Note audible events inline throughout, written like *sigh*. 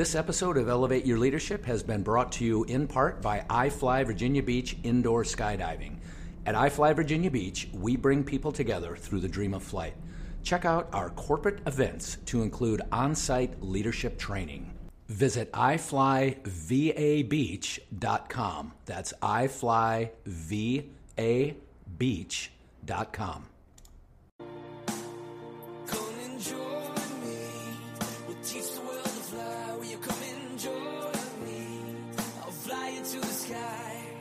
This episode of Elevate Your Leadership has been brought to you in part by iFly Virginia Beach Indoor Skydiving. At iFly Virginia Beach, we bring people together through the dream of flight. Check out our corporate events to include on site leadership training. Visit iflyvabeach.com. That's iflyvabeach.com.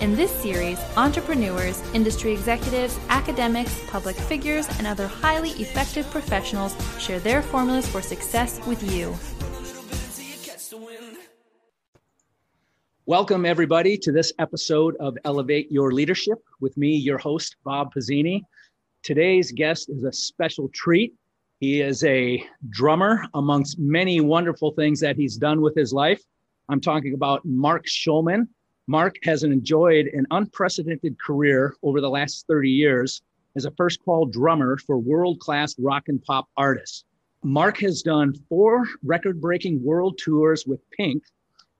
In this series, entrepreneurs, industry executives, academics, public figures, and other highly effective professionals share their formulas for success with you. Welcome, everybody, to this episode of Elevate Your Leadership with me, your host, Bob Pizzini. Today's guest is a special treat. He is a drummer, amongst many wonderful things that he's done with his life. I'm talking about Mark Schulman. Mark has enjoyed an unprecedented career over the last 30 years as a first call drummer for world class rock and pop artists. Mark has done four record breaking world tours with Pink,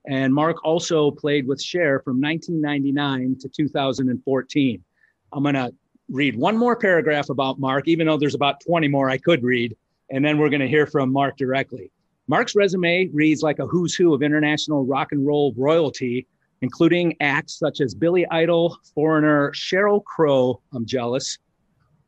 and Mark also played with Cher from 1999 to 2014. I'm going to read one more paragraph about Mark, even though there's about 20 more I could read, and then we're going to hear from Mark directly. Mark's resume reads like a who's who of international rock and roll royalty, including acts such as Billy Idol, Foreigner, Sheryl Crow, I'm jealous,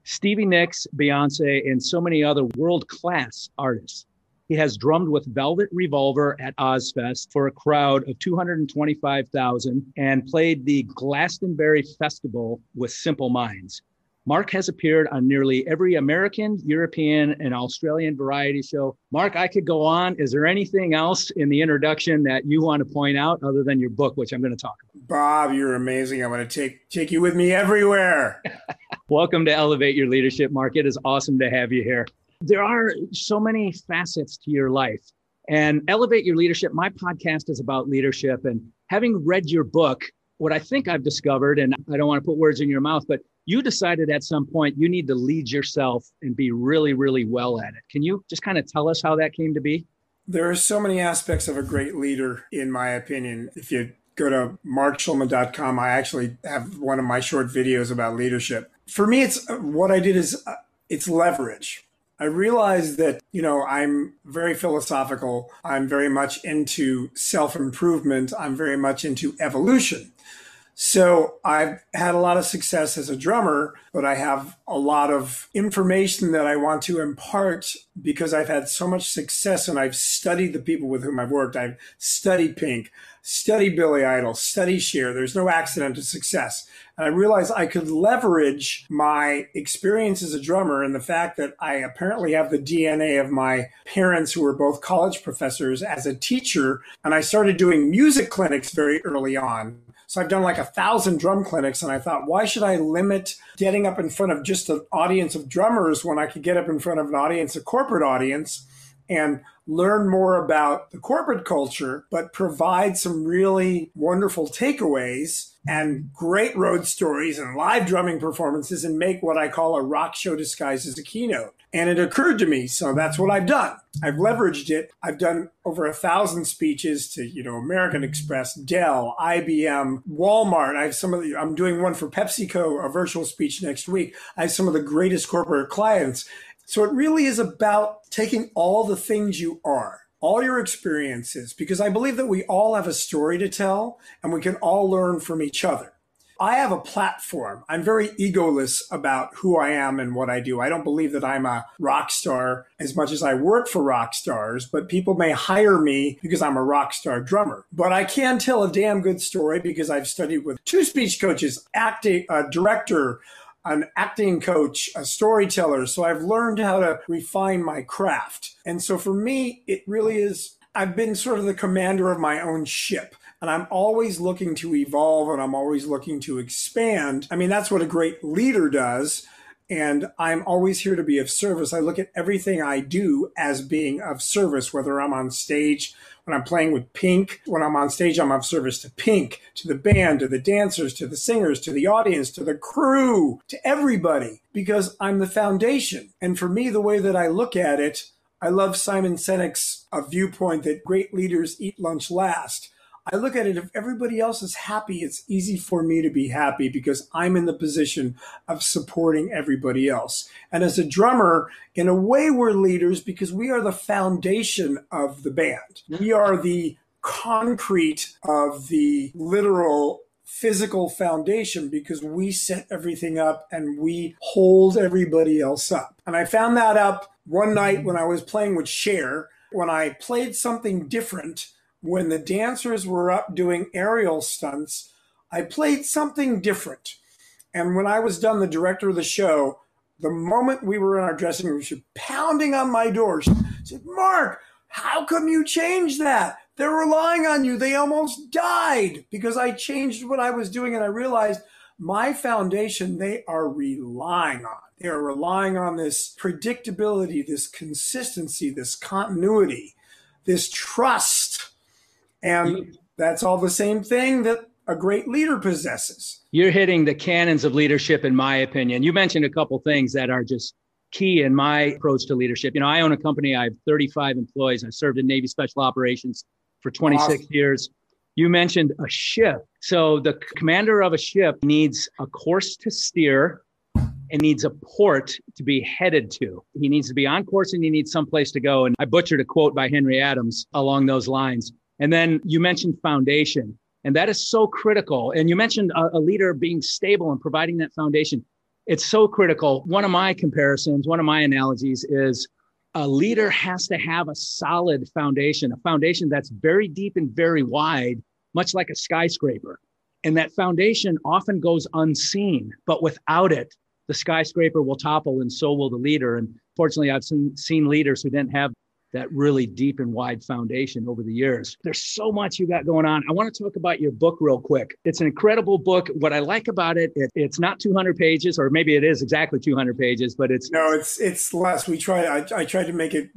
Stevie Nicks, Beyonce, and so many other world class artists. He has drummed with Velvet Revolver at Ozzfest for a crowd of 225,000 and played the Glastonbury Festival with Simple Minds. Mark has appeared on nearly every American, European, and Australian variety show. Mark, I could go on. Is there anything else in the introduction that you want to point out other than your book, which I'm going to talk about? Bob, you're amazing. I'm going to take take you with me everywhere. *laughs* Welcome to Elevate Your Leadership, Mark. It is awesome to have you here. There are so many facets to your life. And Elevate Your Leadership, my podcast is about leadership. And having read your book, what I think I've discovered, and I don't want to put words in your mouth, but you decided at some point you need to lead yourself and be really, really well at it. Can you just kind of tell us how that came to be? There are so many aspects of a great leader, in my opinion. If you go to markschulman.com, I actually have one of my short videos about leadership. For me, it's what I did is uh, it's leverage. I realized that, you know, I'm very philosophical. I'm very much into self improvement. I'm very much into evolution. So I've had a lot of success as a drummer, but I have a lot of information that I want to impart because I've had so much success and I've studied the people with whom I've worked. I've studied Pink, studied Billy Idol, studied Cher. There's no accident to success. And I realized I could leverage my experience as a drummer and the fact that I apparently have the DNA of my parents who were both college professors as a teacher. And I started doing music clinics very early on. So I've done like a thousand drum clinics, and I thought, why should I limit getting up in front of just an audience of drummers when I could get up in front of an audience, a corporate audience, and learn more about the corporate culture, but provide some really wonderful takeaways and great road stories and live drumming performances and make what I call a rock show disguised as a keynote. And it occurred to me, so that's what I've done. I've leveraged it. I've done over a thousand speeches to, you know, American Express, Dell, IBM, Walmart. I have some of the, I'm doing one for PepsiCo, a virtual speech next week. I have some of the greatest corporate clients. So it really is about taking all the things you are, all your experiences, because I believe that we all have a story to tell and we can all learn from each other. I have a platform. I'm very egoless about who I am and what I do. I don't believe that I'm a rock star as much as I work for rock stars, but people may hire me because I'm a rock star drummer. But I can tell a damn good story because I've studied with two speech coaches, acting, a director, an acting coach, a storyteller. So I've learned how to refine my craft. And so for me, it really is, I've been sort of the commander of my own ship. And I'm always looking to evolve and I'm always looking to expand. I mean, that's what a great leader does. and I'm always here to be of service. I look at everything I do as being of service, whether I'm on stage, when I'm playing with Pink, when I'm on stage, I'm of service to Pink, to the band, to the dancers, to the singers, to the audience, to the crew, to everybody, because I'm the foundation. And for me, the way that I look at it, I love Simon Sinek's viewpoint that great leaders eat lunch last. I look at it if everybody else is happy, it's easy for me to be happy because I'm in the position of supporting everybody else. And as a drummer, in a way, we're leaders because we are the foundation of the band. We are the concrete of the literal physical foundation because we set everything up and we hold everybody else up. And I found that up one night when I was playing with Cher, when I played something different when the dancers were up doing aerial stunts, I played something different. And when I was done, the director of the show, the moment we were in our dressing room, she was pounding on my door. She said, Mark, how come you changed that? They're relying on you. They almost died because I changed what I was doing. And I realized my foundation, they are relying on. They are relying on this predictability, this consistency, this continuity, this trust and that's all the same thing that a great leader possesses. You're hitting the canons of leadership, in my opinion. You mentioned a couple things that are just key in my approach to leadership. You know, I own a company, I have 35 employees. I served in Navy Special Operations for 26 awesome. years. You mentioned a ship. So the commander of a ship needs a course to steer and needs a port to be headed to. He needs to be on course and he needs someplace to go. And I butchered a quote by Henry Adams along those lines. And then you mentioned foundation, and that is so critical. And you mentioned a, a leader being stable and providing that foundation. It's so critical. One of my comparisons, one of my analogies is a leader has to have a solid foundation, a foundation that's very deep and very wide, much like a skyscraper. And that foundation often goes unseen, but without it, the skyscraper will topple and so will the leader. And fortunately, I've seen, seen leaders who didn't have that really deep and wide foundation over the years. There's so much you got going on. I want to talk about your book real quick. It's an incredible book. What I like about it, it it's not 200 pages, or maybe it is exactly 200 pages, but it's no, it's it's less. We try. I, I tried to make it.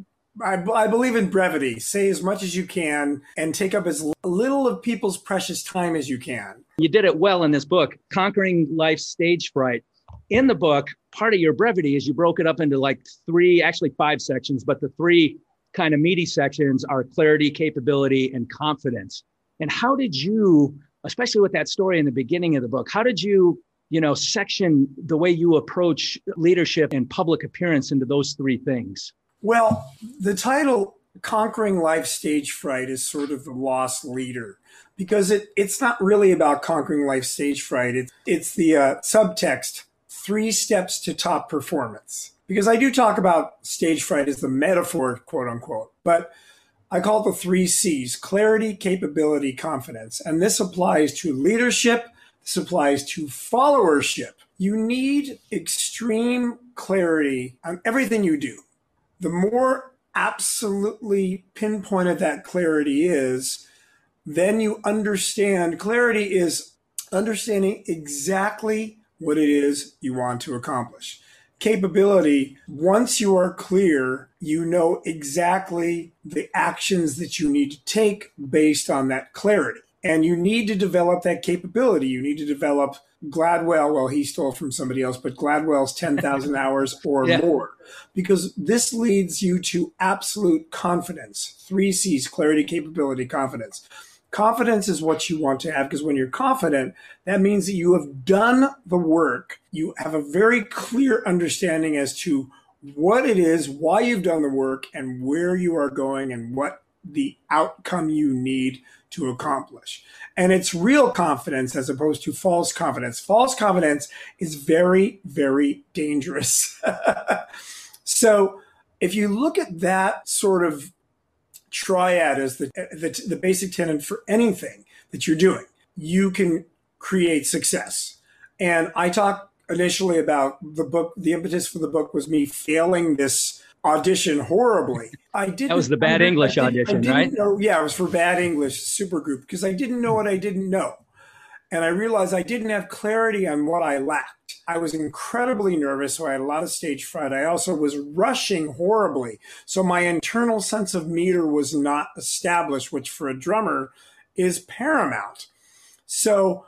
I, I believe in brevity. Say as much as you can and take up as little of people's precious time as you can. You did it well in this book, Conquering Life's Stage Fright in the book, part of your brevity is you broke it up into like three, actually five sections, but the three kind of meaty sections are clarity, capability, and confidence. And how did you, especially with that story in the beginning of the book, how did you, you know, section the way you approach leadership and public appearance into those three things? Well, the title Conquering Life Stage Fright is sort of the lost leader because it, it's not really about conquering life stage fright. It, it's the uh, subtext, three steps to top performance because I do talk about stage fright as the metaphor, quote unquote, but I call it the three C's clarity, capability, confidence. And this applies to leadership, this applies to followership. You need extreme clarity on everything you do. The more absolutely pinpointed that clarity is, then you understand clarity is understanding exactly what it is you want to accomplish capability, once you are clear, you know exactly the actions that you need to take based on that clarity. And you need to develop that capability. You need to develop Gladwell, well, he stole from somebody else, but Gladwell's 10,000 *laughs* hours or yeah. more, because this leads you to absolute confidence. Three C's clarity, capability, confidence. Confidence is what you want to have because when you're confident, that means that you have done the work. You have a very clear understanding as to what it is, why you've done the work, and where you are going and what the outcome you need to accomplish. And it's real confidence as opposed to false confidence. False confidence is very, very dangerous. *laughs* so if you look at that sort of triad as the, the, the basic tenet for anything that you're doing. You can create success. And I talked initially about the book. The impetus for the book was me failing this audition horribly. *laughs* I did. That was the bad English audition, right? Know, yeah, it was for bad English supergroup because I didn't know what I didn't know, and I realized I didn't have clarity on what I lacked. I was incredibly nervous, so I had a lot of stage fright. I also was rushing horribly. So my internal sense of meter was not established, which for a drummer is paramount. So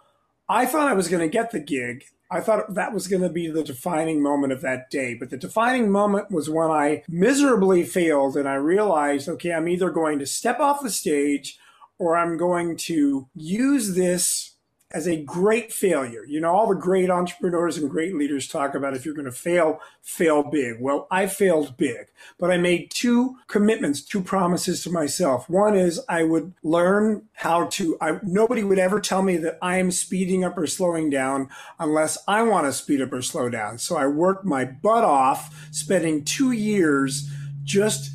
I thought I was going to get the gig. I thought that was going to be the defining moment of that day. But the defining moment was when I miserably failed and I realized, okay, I'm either going to step off the stage or I'm going to use this as a great failure. You know, all the great entrepreneurs and great leaders talk about if you're going to fail, fail big. Well, I failed big, but I made two commitments, two promises to myself. One is I would learn how to, I, nobody would ever tell me that I am speeding up or slowing down unless I want to speed up or slow down. So I worked my butt off, spending two years just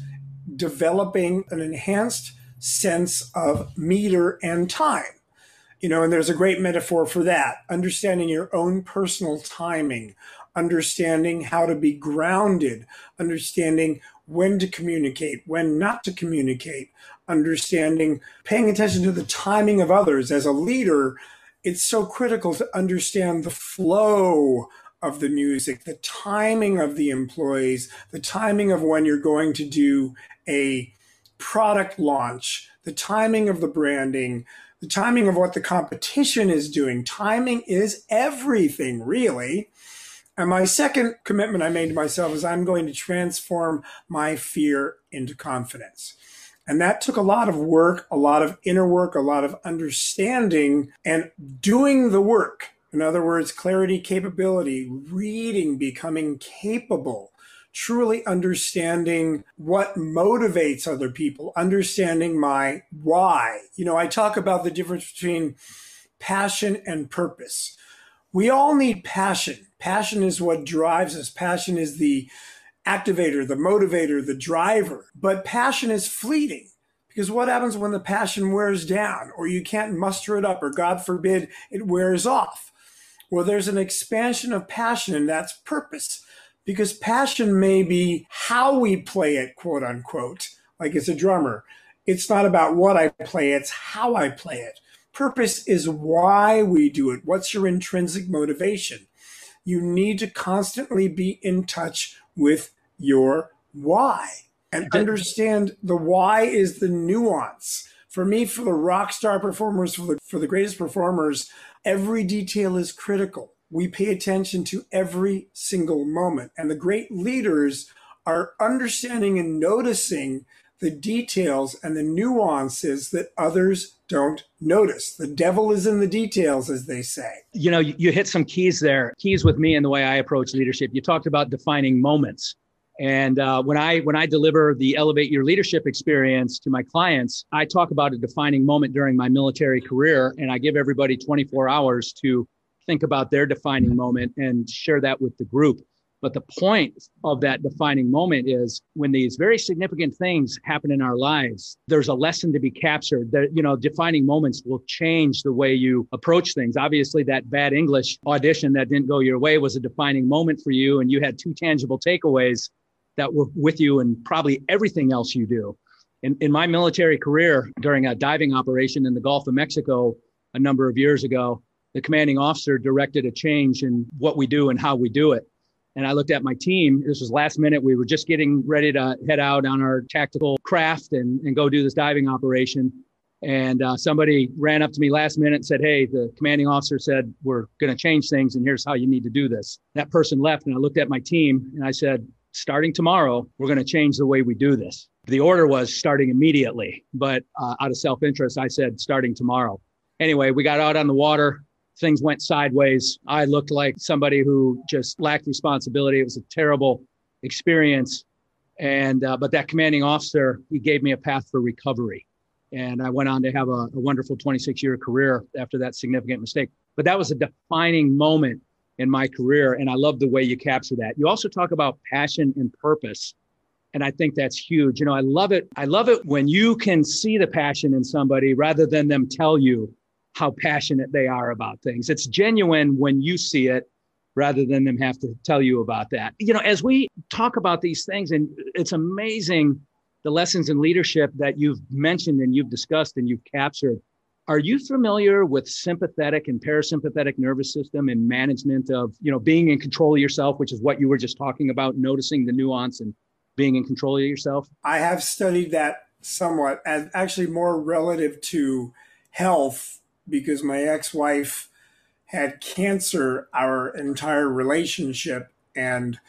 developing an enhanced sense of meter and time you know, and there's a great metaphor for that understanding your own personal timing, understanding how to be grounded, understanding when to communicate, when not to communicate, understanding, paying attention to the timing of others. As a leader, it's so critical to understand the flow of the music, the timing of the employees, the timing of when you're going to do a product launch, the timing of the branding, the timing of what the competition is doing. Timing is everything, really. And my second commitment I made to myself is I'm going to transform my fear into confidence. And that took a lot of work, a lot of inner work, a lot of understanding and doing the work. In other words, clarity, capability, reading, becoming capable truly understanding what motivates other people, understanding my why. You know, I talk about the difference between passion and purpose. We all need passion. Passion is what drives us. Passion is the activator, the motivator, the driver. But passion is fleeting. Because what happens when the passion wears down or you can't muster it up or God forbid it wears off? Well, there's an expansion of passion and that's purpose because passion may be how we play it, quote unquote, like it's a drummer. It's not about what I play, it's how I play it. Purpose is why we do it. What's your intrinsic motivation? You need to constantly be in touch with your why and understand the why is the nuance. For me, for the rock star performers, for the, for the greatest performers, every detail is critical we pay attention to every single moment. And the great leaders are understanding and noticing the details and the nuances that others don't notice. The devil is in the details, as they say. You know, you, hit some keys there, keys with me and the way I approach leadership. You talked about defining moments. And uh, when I when I deliver the elevate your leadership experience to my clients, I talk about a defining moment during my military career, and I give everybody 24 hours to think about their defining moment and share that with the group. But the point of that defining moment is when these very significant things happen in our lives, there's a lesson to be captured. That, you know, defining moments will change the way you approach things. Obviously, that bad English audition that didn't go your way was a defining moment for you, and you had two tangible takeaways that were with you and probably everything else you do. In, in my military career, during a diving operation in the Gulf of Mexico a number of years ago, the commanding officer directed a change in what we do and how we do it. And I looked at my team. This was last minute. We were just getting ready to head out on our tactical craft and, and go do this diving operation. And uh, somebody ran up to me last minute and said, Hey, the commanding officer said, We're going to change things, and here's how you need to do this. That person left, and I looked at my team and I said, Starting tomorrow, we're going to change the way we do this. The order was starting immediately, but uh, out of self interest, I said, Starting tomorrow. Anyway, we got out on the water things went sideways. I looked like somebody who just lacked responsibility. It was a terrible experience. And, uh, but that commanding officer, he gave me a path for recovery. And I went on to have a, a wonderful 26 year career after that significant mistake. But that was a defining moment in my career. And I love the way you capture that. You also talk about passion and purpose. And I think that's huge. You know, I love it. I love it when you can see the passion in somebody rather than them tell you how passionate they are about things. It's genuine when you see it rather than them have to tell you about that. You know, as we talk about these things, and it's amazing the lessons in leadership that you've mentioned and you've discussed and you've captured Are you familiar with sympathetic and parasympathetic nervous system and management of, you know, being in control of yourself, which is what you were just talking about, noticing the nuance and being in control of yourself? I have studied that somewhat, and actually more relative to health, because my ex-wife had cancer our entire relationship, and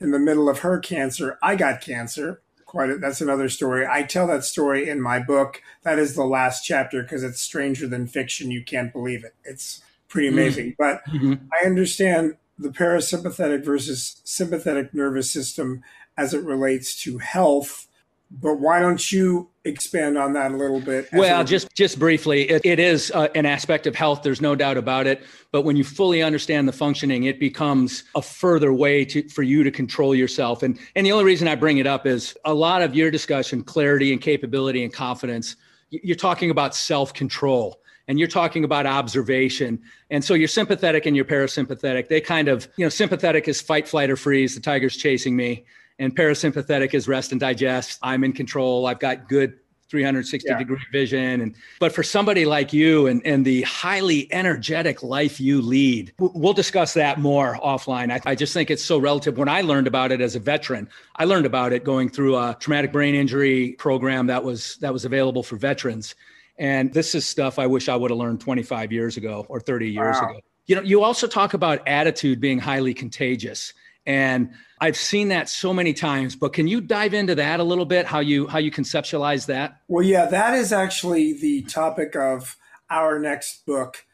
in the middle of her cancer, I got cancer quite a, that's another story. I tell that story in my book. That is the last chapter because it's stranger than fiction. You can't believe it. It's pretty amazing. Mm-hmm. But mm-hmm. I understand the parasympathetic versus sympathetic nervous system as it relates to health but why don't you expand on that a little bit? Well, just just briefly, it, it is uh, an aspect of health. There's no doubt about it. But when you fully understand the functioning, it becomes a further way to for you to control yourself. And and the only reason I bring it up is a lot of your discussion, clarity and capability and confidence. You're talking about self control and you're talking about observation. And so you're sympathetic and you're parasympathetic. They kind of, you know, sympathetic is fight, flight, or freeze. The tiger's chasing me and parasympathetic is rest and digest. I'm in control. I've got good 360 yeah. degree vision and but for somebody like you and, and the highly energetic life you lead we'll discuss that more offline I, I, just think it's so relative when i learned about it as a veteran i learned about it going through a traumatic brain injury program that was that was available for veterans and this is stuff i wish i would have learned 25 years ago or 30 years wow. ago you know you also talk about attitude being highly contagious and I've seen that so many times, but can you dive into that a little bit? How you how you conceptualize that? Well, yeah, that is actually the topic of our next book.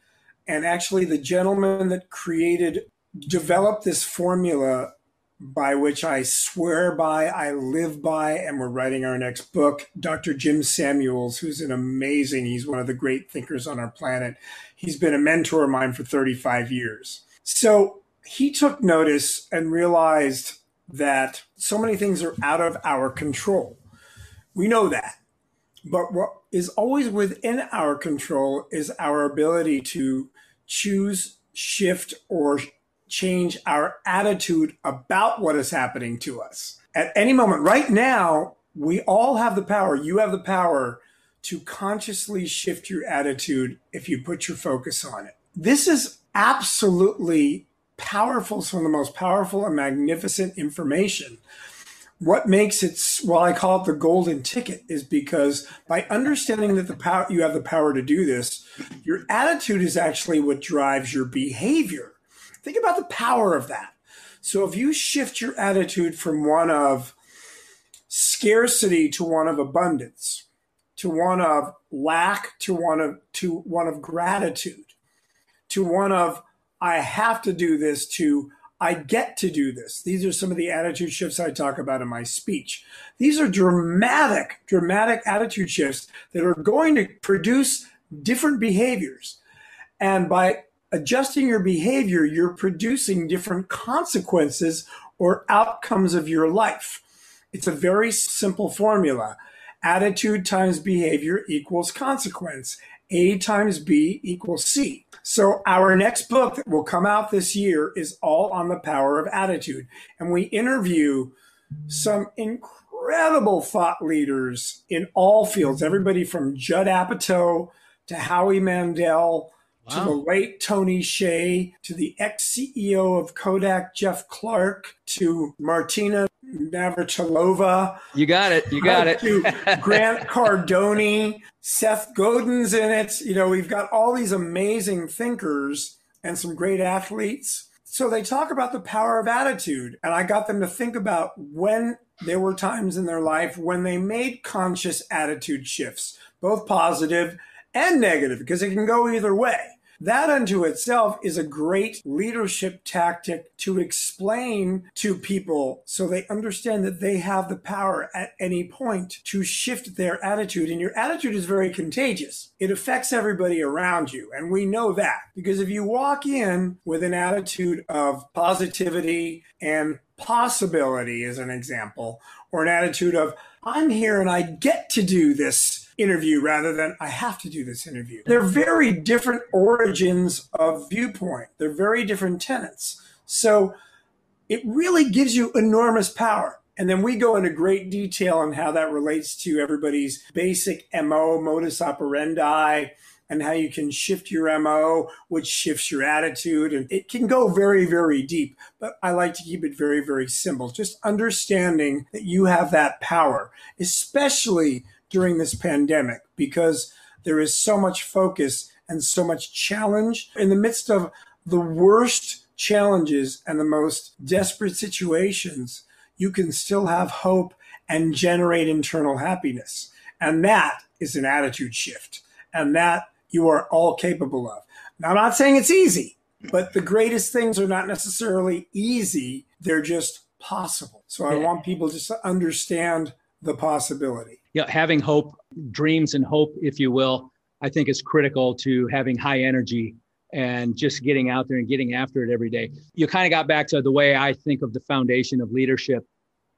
And actually the gentleman that created developed this formula by which I swear by, I live by, and we're writing our next book. Dr. Jim Samuels, who's an amazing, he's one of the great thinkers on our planet. He's been a mentor of mine for 35 years. So he took notice and realized that so many things are out of our control. We know that. But what is always within our control is our ability to choose, shift, or change our attitude about what is happening to us. At any moment, right now, we all have the power. You have the power to consciously shift your attitude if you put your focus on it. This is absolutely powerful, some of the most powerful and magnificent information. What makes it, well, I call it the golden ticket, is because by understanding that the power, you have the power to do this, your attitude is actually what drives your behavior. Think about the power of that. So if you shift your attitude from one of scarcity to one of abundance, to one of lack to one of to one of gratitude, to one of I have to do this to I get to do this. These are some of the attitude shifts I talk about in my speech. These are dramatic, dramatic attitude shifts that are going to produce different behaviors. And by adjusting your behavior, you're producing different consequences or outcomes of your life. It's a very simple formula. Attitude times behavior equals consequence. A times B equals C. So our next book that will come out this year is all on the power of attitude. And we interview some incredible thought leaders in all fields, everybody from Judd Apatow to Howie Mandel Wow. to the late Tony Hsieh, to the ex CEO of Kodak, Jeff Clarke, to Martina Navratilova. You got it. You got it. *laughs* to Grant *laughs* Cardone, Seth Godin's in it. You know, we've got all these amazing thinkers and some great athletes. So they talk about the power of attitude. And I got them to think about when there were times in their life when they made conscious attitude shifts, both positive and negative, because it can go either way. That unto itself is a great leadership tactic to explain to people so they understand that they have the power at any point to shift their attitude. And your attitude is very contagious. It affects everybody around you. And we know that because if you walk in with an attitude of positivity and possibility, as an example, or an attitude of, I'm here and I get to do this interview rather than I have to do this interview. They're very different origins of viewpoint. They're very different tenets. So it really gives you enormous power. And then we go into great detail on how that relates to everybody's basic MO, modus operandi, and how you can shift your MO, which shifts your attitude. And it can go very, very deep, but I like to keep it very, very simple. Just understanding that you have that power, especially during this pandemic, because there is so much focus and so much challenge in the midst of the worst challenges and the most desperate situations. You can still have hope and generate internal happiness. And that is an attitude shift. And that you are all capable of. Now, I'm not saying it's easy, but the greatest things are not necessarily easy. They're just possible. So I want people to understand the possibility. Yeah, having hope, dreams and hope, if you will, I think is critical to having high energy and just getting out there and getting after it every day. You kind of got back to the way I think of the foundation of leadership.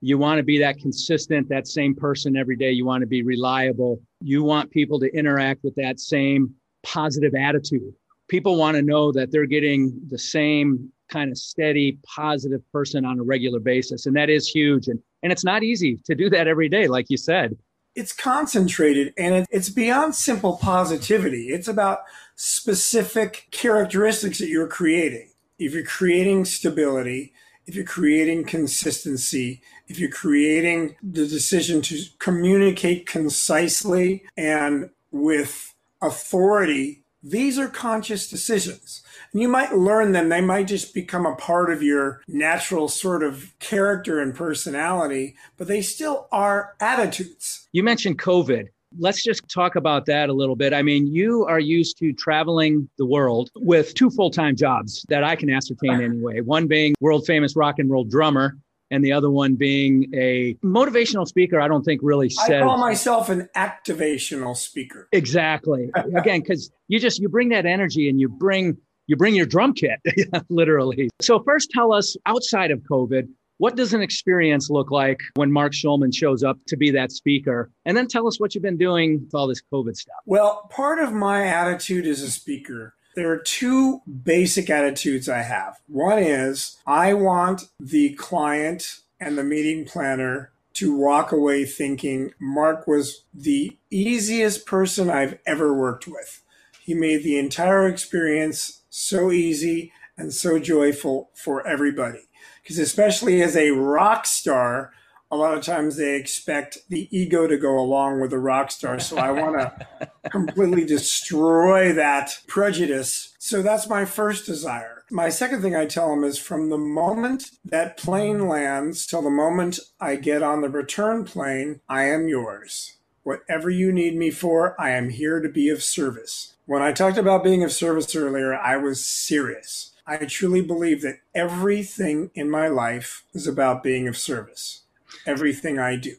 You want to be that consistent, that same person every day. You want to be reliable. You want people to interact with that same positive attitude. People want to know that they're getting the same kind of steady, positive person on a regular basis. And that is huge. And, and it's not easy to do that every day, like you said. It's concentrated and it, it's beyond simple positivity. It's about specific characteristics that you're creating. If you're creating stability, if you're creating consistency, if you're creating the decision to communicate concisely and with authority, these are conscious decisions. And you might learn them. They might just become a part of your natural sort of character and personality, but they still are attitudes. You mentioned COVID. Let's just talk about that a little bit. I mean, you are used to traveling the world with two full time jobs that I can ascertain anyway. One being world famous rock and roll drummer, and the other one being a motivational speaker. I don't think really I call myself an activational speaker. exactly again because you just you bring that energy and you bring you bring your drum kit *laughs* literally. So first, tell us outside of COVID. What does an experience look like when Mark Schulman shows up to be that speaker? And then tell us what you've been doing with all this COVID stuff. Well, part of my attitude as a speaker, there are two basic attitudes I have. One is I want the client and the meeting planner to walk away thinking Mark was the easiest person I've ever worked with. He made the entire experience so easy and so joyful for everybody. Because, especially as a rock star, a lot of times they expect the ego to go along with the rock star. So I want to *laughs* completely destroy that prejudice. So that's my first desire. My second thing I tell them is from the moment that plane lands till the moment I get on the return plane, I am yours. Whatever you need me for, I am here to be of service. When I talked about being of service earlier, I was serious. I truly believe that everything in my life is about being of service. Everything I do.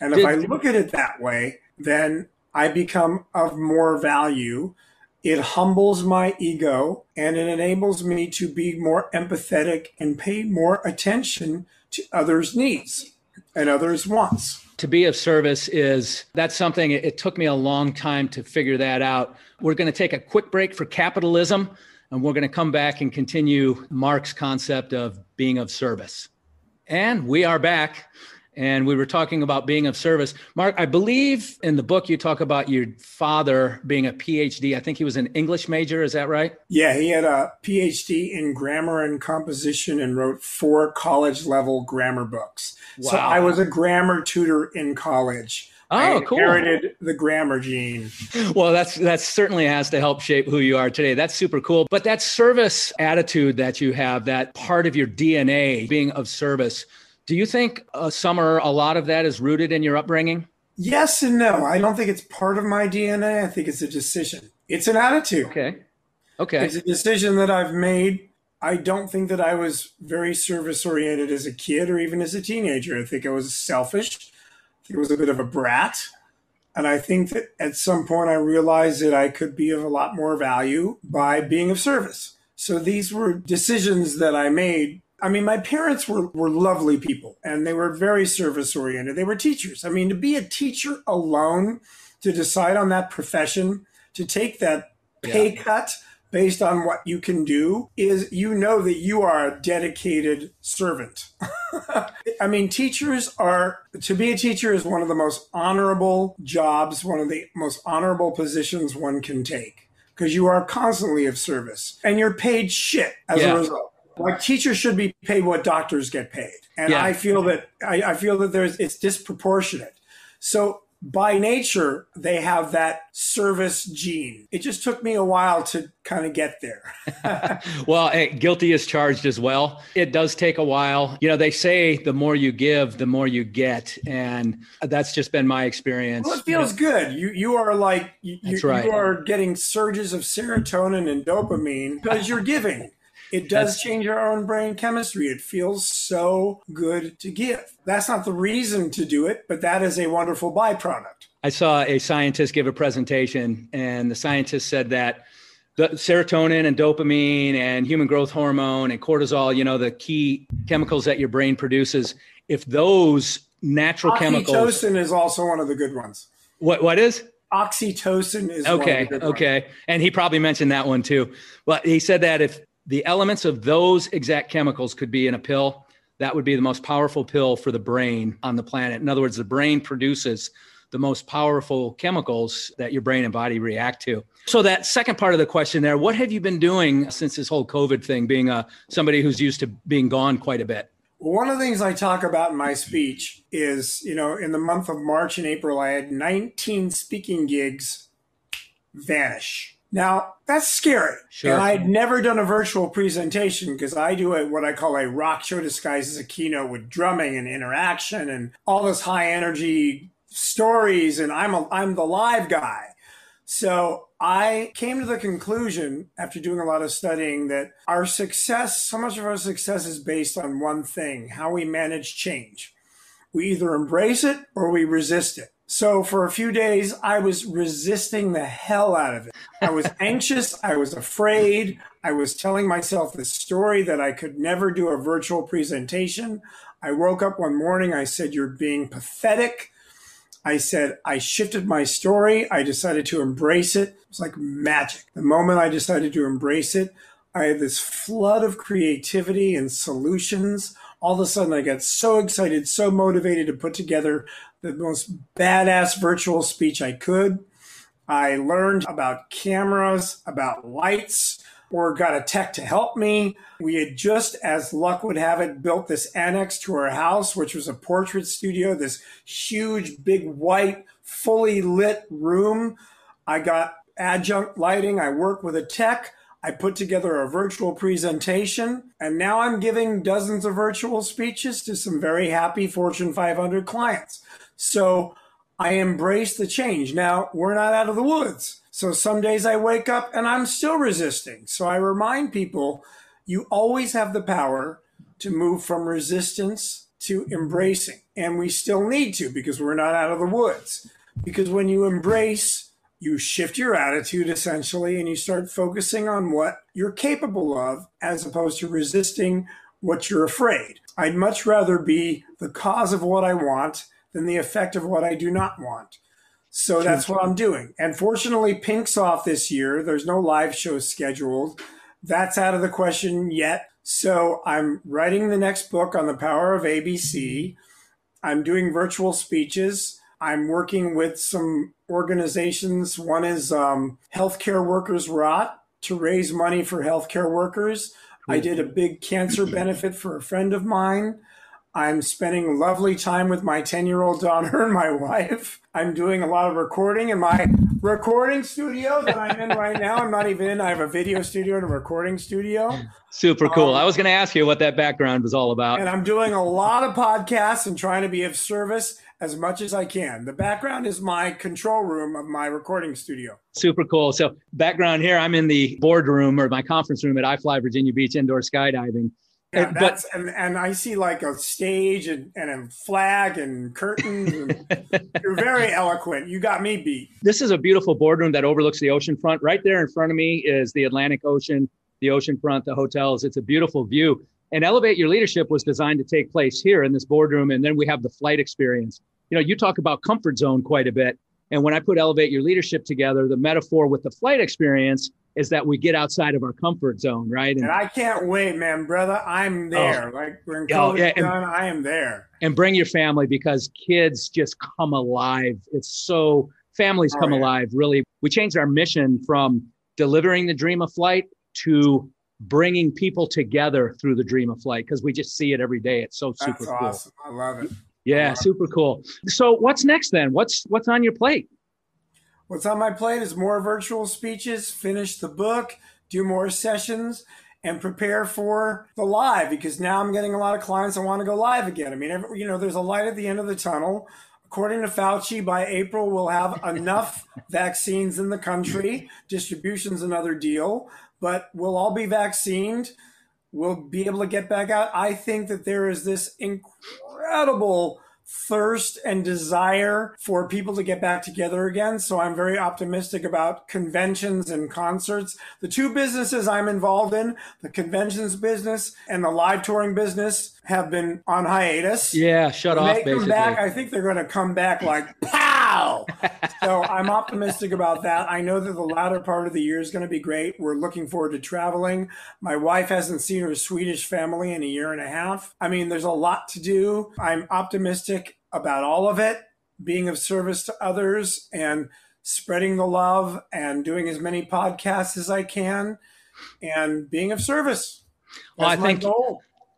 And if I look at it that way, then I become of more value. It humbles my ego and it enables me to be more empathetic and pay more attention to others' needs and others' wants. To be of service is that's something it, took me a long time to figure that out. We're going to take a quick break for capitalism and we're going to come back and continue mark's concept of being of service. And we are back and we were talking about being of service mark i believe in the book you talk about your father being a phd i think he was an english major is that right Yeah, he had a PhD in grammar and composition and wrote four college level grammar books. Wow. So I was a grammar tutor in college. Oh, I Oh, cool. inherited the grammar gene. *laughs* Well, that's that certainly has to help shape who you are today. That's super cool. But that service attitude that you have, that part of your DNA being of service, do you think uh, some or a lot of that is rooted in your upbringing? Yes and no. I don't think it's part of my DNA. I think it's a decision. It's an attitude. Okay. Okay. It's a decision that I've made. I don't think that I was very service oriented as a kid or even as a teenager. I think I was selfish. I think I was a bit of a brat. And I think that at some point I realized that I could be of a lot more value by being of service. So these were decisions that I made. I mean, my parents were, were lovely people and they were very service oriented. They were teachers. I mean, to be a teacher alone, to decide on that profession, to take that pay cut based on what you can do is you know that you are a dedicated servant. *laughs* I mean, teachers are, to be a teacher is one of the most honorable jobs, one of the most honorable positions one can take because you are constantly of service and you're paid shit as Yeah. a result. Like teachers should be paid what doctors get paid. And Yeah. I feel that I, I feel that there's it's disproportionate. So by nature, they have that service gene. It just took me a while to kind of get there. *laughs* Well, hey, guilty is charged as well. It does take a while. You know, they say the more you give, the more you get, and that's just been my experience. Well, it feels good. You you are like you, you, right. you are getting surges of serotonin and dopamine because you're giving. It does That's- change our own brain chemistry. It feels so good to give. That's not the reason to do it, but that is a wonderful byproduct. I saw a scientist give a presentation, and the scientist said that the serotonin and dopamine and human growth hormone and cortisol, you know, the key chemicals that your brain produces, if those natural chemicals, Oxytocin is also one of the good ones. what what is? Oxytocin is one of Okay, the good ones. okay, and he probably mentioned that one too. But he said that if the elements of those exact chemicals could be in a pill, that would be the most powerful pill for the brain on the planet. In other words, the brain produces the most powerful chemicals that your brain and body react to. So that second part of the question there, what have you been doing since this whole COVID thing, being a somebody who's used to being gone quite a bit? One of the things I talk about in my speech is, you know, in the month of March and April, I had 19 speaking gigs vanish. Now, that's scary. Sure. And I'd never done a virtual presentation because I do a, what I call a rock show disguised as a keynote with drumming and interaction and all this high energy stories. And I'm, a, I'm the live guy. So I came to the conclusion after doing a lot of studying that our success, so much of our success is based on one thing how we manage change. We either embrace it or we resist it. So for a few days, I was resisting the hell out of it. I was *laughs* anxious. I was afraid. I was telling myself the story that I could never do a virtual presentation. I woke up one morning. I said, You're being pathetic. I said, I shifted my story. I decided to embrace it. It was like magic. The moment I decided to embrace it, I had this flood of creativity and solutions. All of a sudden, I got so excited, so motivated to put together the most badass virtual speech I could. I learned about cameras, about lights, or got a tech to help me. We had just, as luck would have it, built this annex to our house, which was a portrait studio, this huge, big, white, fully lit room. I got adjunct lighting. I worked with a tech. I put together a virtual presentation, and now I'm giving dozens of virtual speeches to some very happy Fortune 500 clients. So I embrace the change. Now, we're not out of the woods. So some days I wake up and I'm still resisting. So I remind people you always have the power to move from resistance to embracing. And we still need to because we're not out of the woods. Because when you embrace, you shift your attitude essentially and you start focusing on what you're capable of as opposed to resisting what you're afraid. I'd much rather be the cause of what I want than the effect of what I do not want. So that's what I'm doing. And fortunately, Pink's off this year. There's no live show scheduled. That's out of the question yet. So I'm writing the next book on the power of ABC. I'm doing virtual speeches. I'm working with some organizations. One is um, Healthcare Workers Rot to raise money for healthcare workers. I did a big cancer benefit for a friend of mine. I'm spending lovely time with my 10 year old daughter and my wife. I'm doing a lot of recording in my recording studio that I'm in right now. I'm not even in, I have a video studio and a recording studio. Super cool. Um, I was going to ask you what that background was all about. And I'm doing a lot of podcasts and trying to be of service as much as I can. The background is my control room of my recording studio. Super cool. So, background here, I'm in the boardroom or my conference room at iFly Virginia Beach Indoor Skydiving. Yeah, And- but that's and, and I see like a stage and, and a flag and curtains. And *laughs* you're very eloquent. You got me beat. this is a beautiful boardroom that overlooks the ocean front. Right there in front of me is the Atlantic Ocean, the ocean front, the hotels. It's a beautiful view. And Elevate Your Leadership was designed to take place here in this boardroom. And then we have the flight experience. You know, you talk about comfort zone quite a bit. And when I put Elevate Your Leadership together, the metaphor with the flight experience is that we get outside of our comfort zone, right? And I can't wait, man, brother. I'm oh. there. like when Oh, COVID yeah, and- done, I am there. and bring your family because kids just come alive. It's so families Oh, come yeah. alive. Really, we changed our mission from delivering the dream of flight to bringing people together through the dream of flight because we just see it every day. It's so super That's cool. awesome. I love it. Yeah, Wow. super cool. So what's next then? What's what's on your plate? What's on my plate is more virtual speeches, finish the book, do more sessions, and prepare for the live because now I'm getting a lot of clients that want to go live again. I mean, every, you know, there's a light at the end of the tunnel. According to Fauci, by April, we'll have enough *laughs* vaccines in the country. Distribution's another deal, but we'll all be vaccinated. We'll be able to get back out. I think that there is this incredible thirst and desire for people to get back together again. So I'm very optimistic about conventions and concerts. The two businesses I'm involved in, the conventions business and the live touring business, have been on hiatus. Yeah, shut off they come basically. back, I think they're going to come back like pow. *laughs* so I'm optimistic about that. I know that the latter part of the year is going to be great. We're looking forward to traveling. My wife hasn't seen her Swedish family in a year and a half. I mean, there's a lot to do. I'm optimistic about all of it, being of service to others and spreading the love and doing as many podcasts as I can and being of service. Well, I think-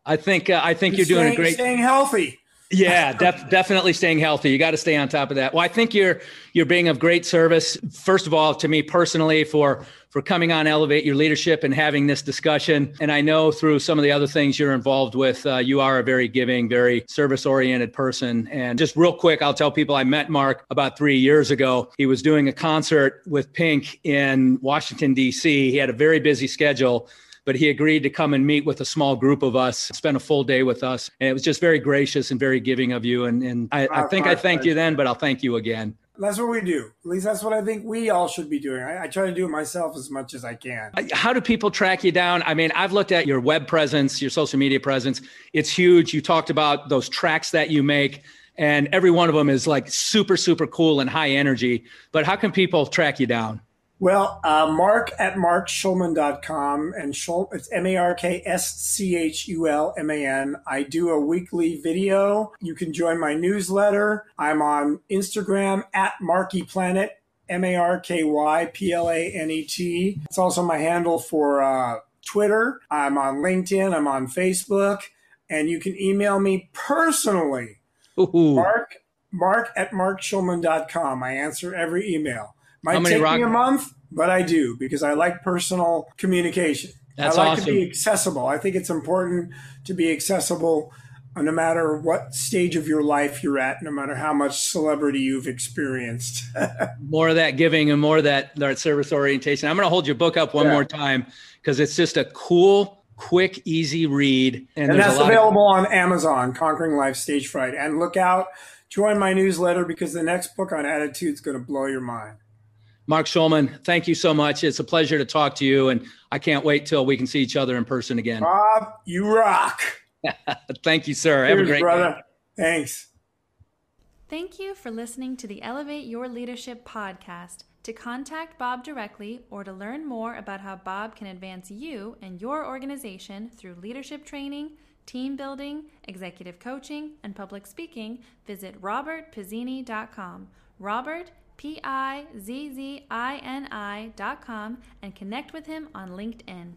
I think uh, I think you're doing a great staying healthy. Yeah, def- definitely staying healthy. You got to stay on top of that. Well, I think you're you're being of great service. First of all, to me personally, for for coming on Elevate Your Leadership and having this discussion. And I know through some of the other things you're involved with, uh, you are a very giving, very service oriented person. And just real quick, I'll tell people I met Mark about three years ago. He was doing a concert with Pink in Washington D.C. He had a very busy schedule but he agreed to come and meet with a small group of us, spend a full day with us. And it was just very gracious and very giving of you. And, and I, I think I thanked you then, but I'll thank you again. That's what we do. At least that's what I think we all should be doing. I, I try to do it myself as much as I can. How do people track you down? I mean, I've looked at your web presence, your social media presence. It's huge. You talked about those tracks that you make, and every one of them is like super, super cool and high energy. But how can people track you down? Well, uh, mark at markschulman.com and Schul, it's M A R K S C H U L M A N. I do a weekly video. You can join my newsletter. I'm on Instagram at Marky Planet, M A R K Y P L A N E T. It's also my handle for uh, Twitter. I'm on LinkedIn. I'm on Facebook. And you can email me personally, Ooh. Mark, mark at markschulman.com. I answer every email. Might take rock- me a month, but I do because I like personal communication. That's I like to be accessible. I think it's important to be accessible uh, no matter what stage of your life you're at, no matter how much celebrity you've experienced. *laughs* more of that giving and more of that, that service orientation. I'm going to hold your book up one Yeah. more time because it's just a cool, quick, easy read. And, and that's a lot of available on Amazon, Conquering Life Stage Fright. And look out, join my newsletter because the next book on attitude is going to blow your mind. Mark Schulman, thank you so much. It's a pleasure to talk to you, and I can't wait till we can see each other in person again. Bob, you rock. *laughs* Thank you, sir. Have a Cheers, great brother. day. Thanks. Thank you for listening to the Elevate Your Leadership podcast. To contact Bob directly or to learn more about how Bob can advance you and your organization through leadership training, team building, executive coaching, and public speaking, visit robertpizzini.com. Robert, P I Z Z I N I.com, and connect with him on LinkedIn.